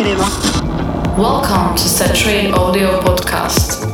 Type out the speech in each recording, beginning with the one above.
Welcome to Saturate Audio Podcast.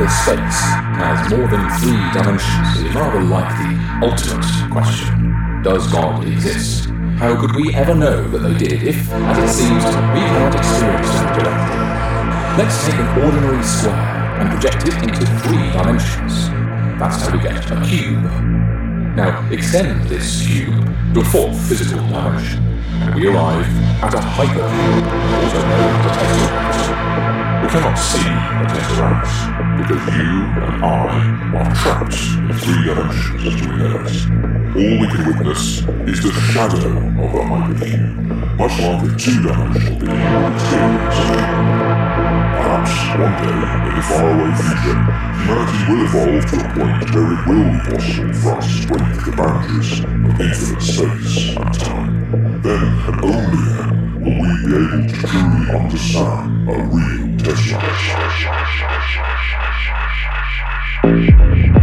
Of space has more than three dimensions is rather like the ultimate question. Does God exist? How could we ever know that they did if, as it seems, we cannot experience them directly? Let's take an ordinary square and project it into three dimensions. That's how we get a cube. Now, extend this cube to a fourth physical dimension, and we arrive at a hypercube, also known as a tesseract. Cannot see a tesseract because you and I are trapped in three dimensions between us. All we can witness is the shadow of the hypercube, much like a two-dimensional being. Perhaps one day, in the faraway future, humanity will evolve to a point where it will be possible for us to break the boundaries of infinite space and time. Then, and only then, we be able to truly understand a real Tesseract.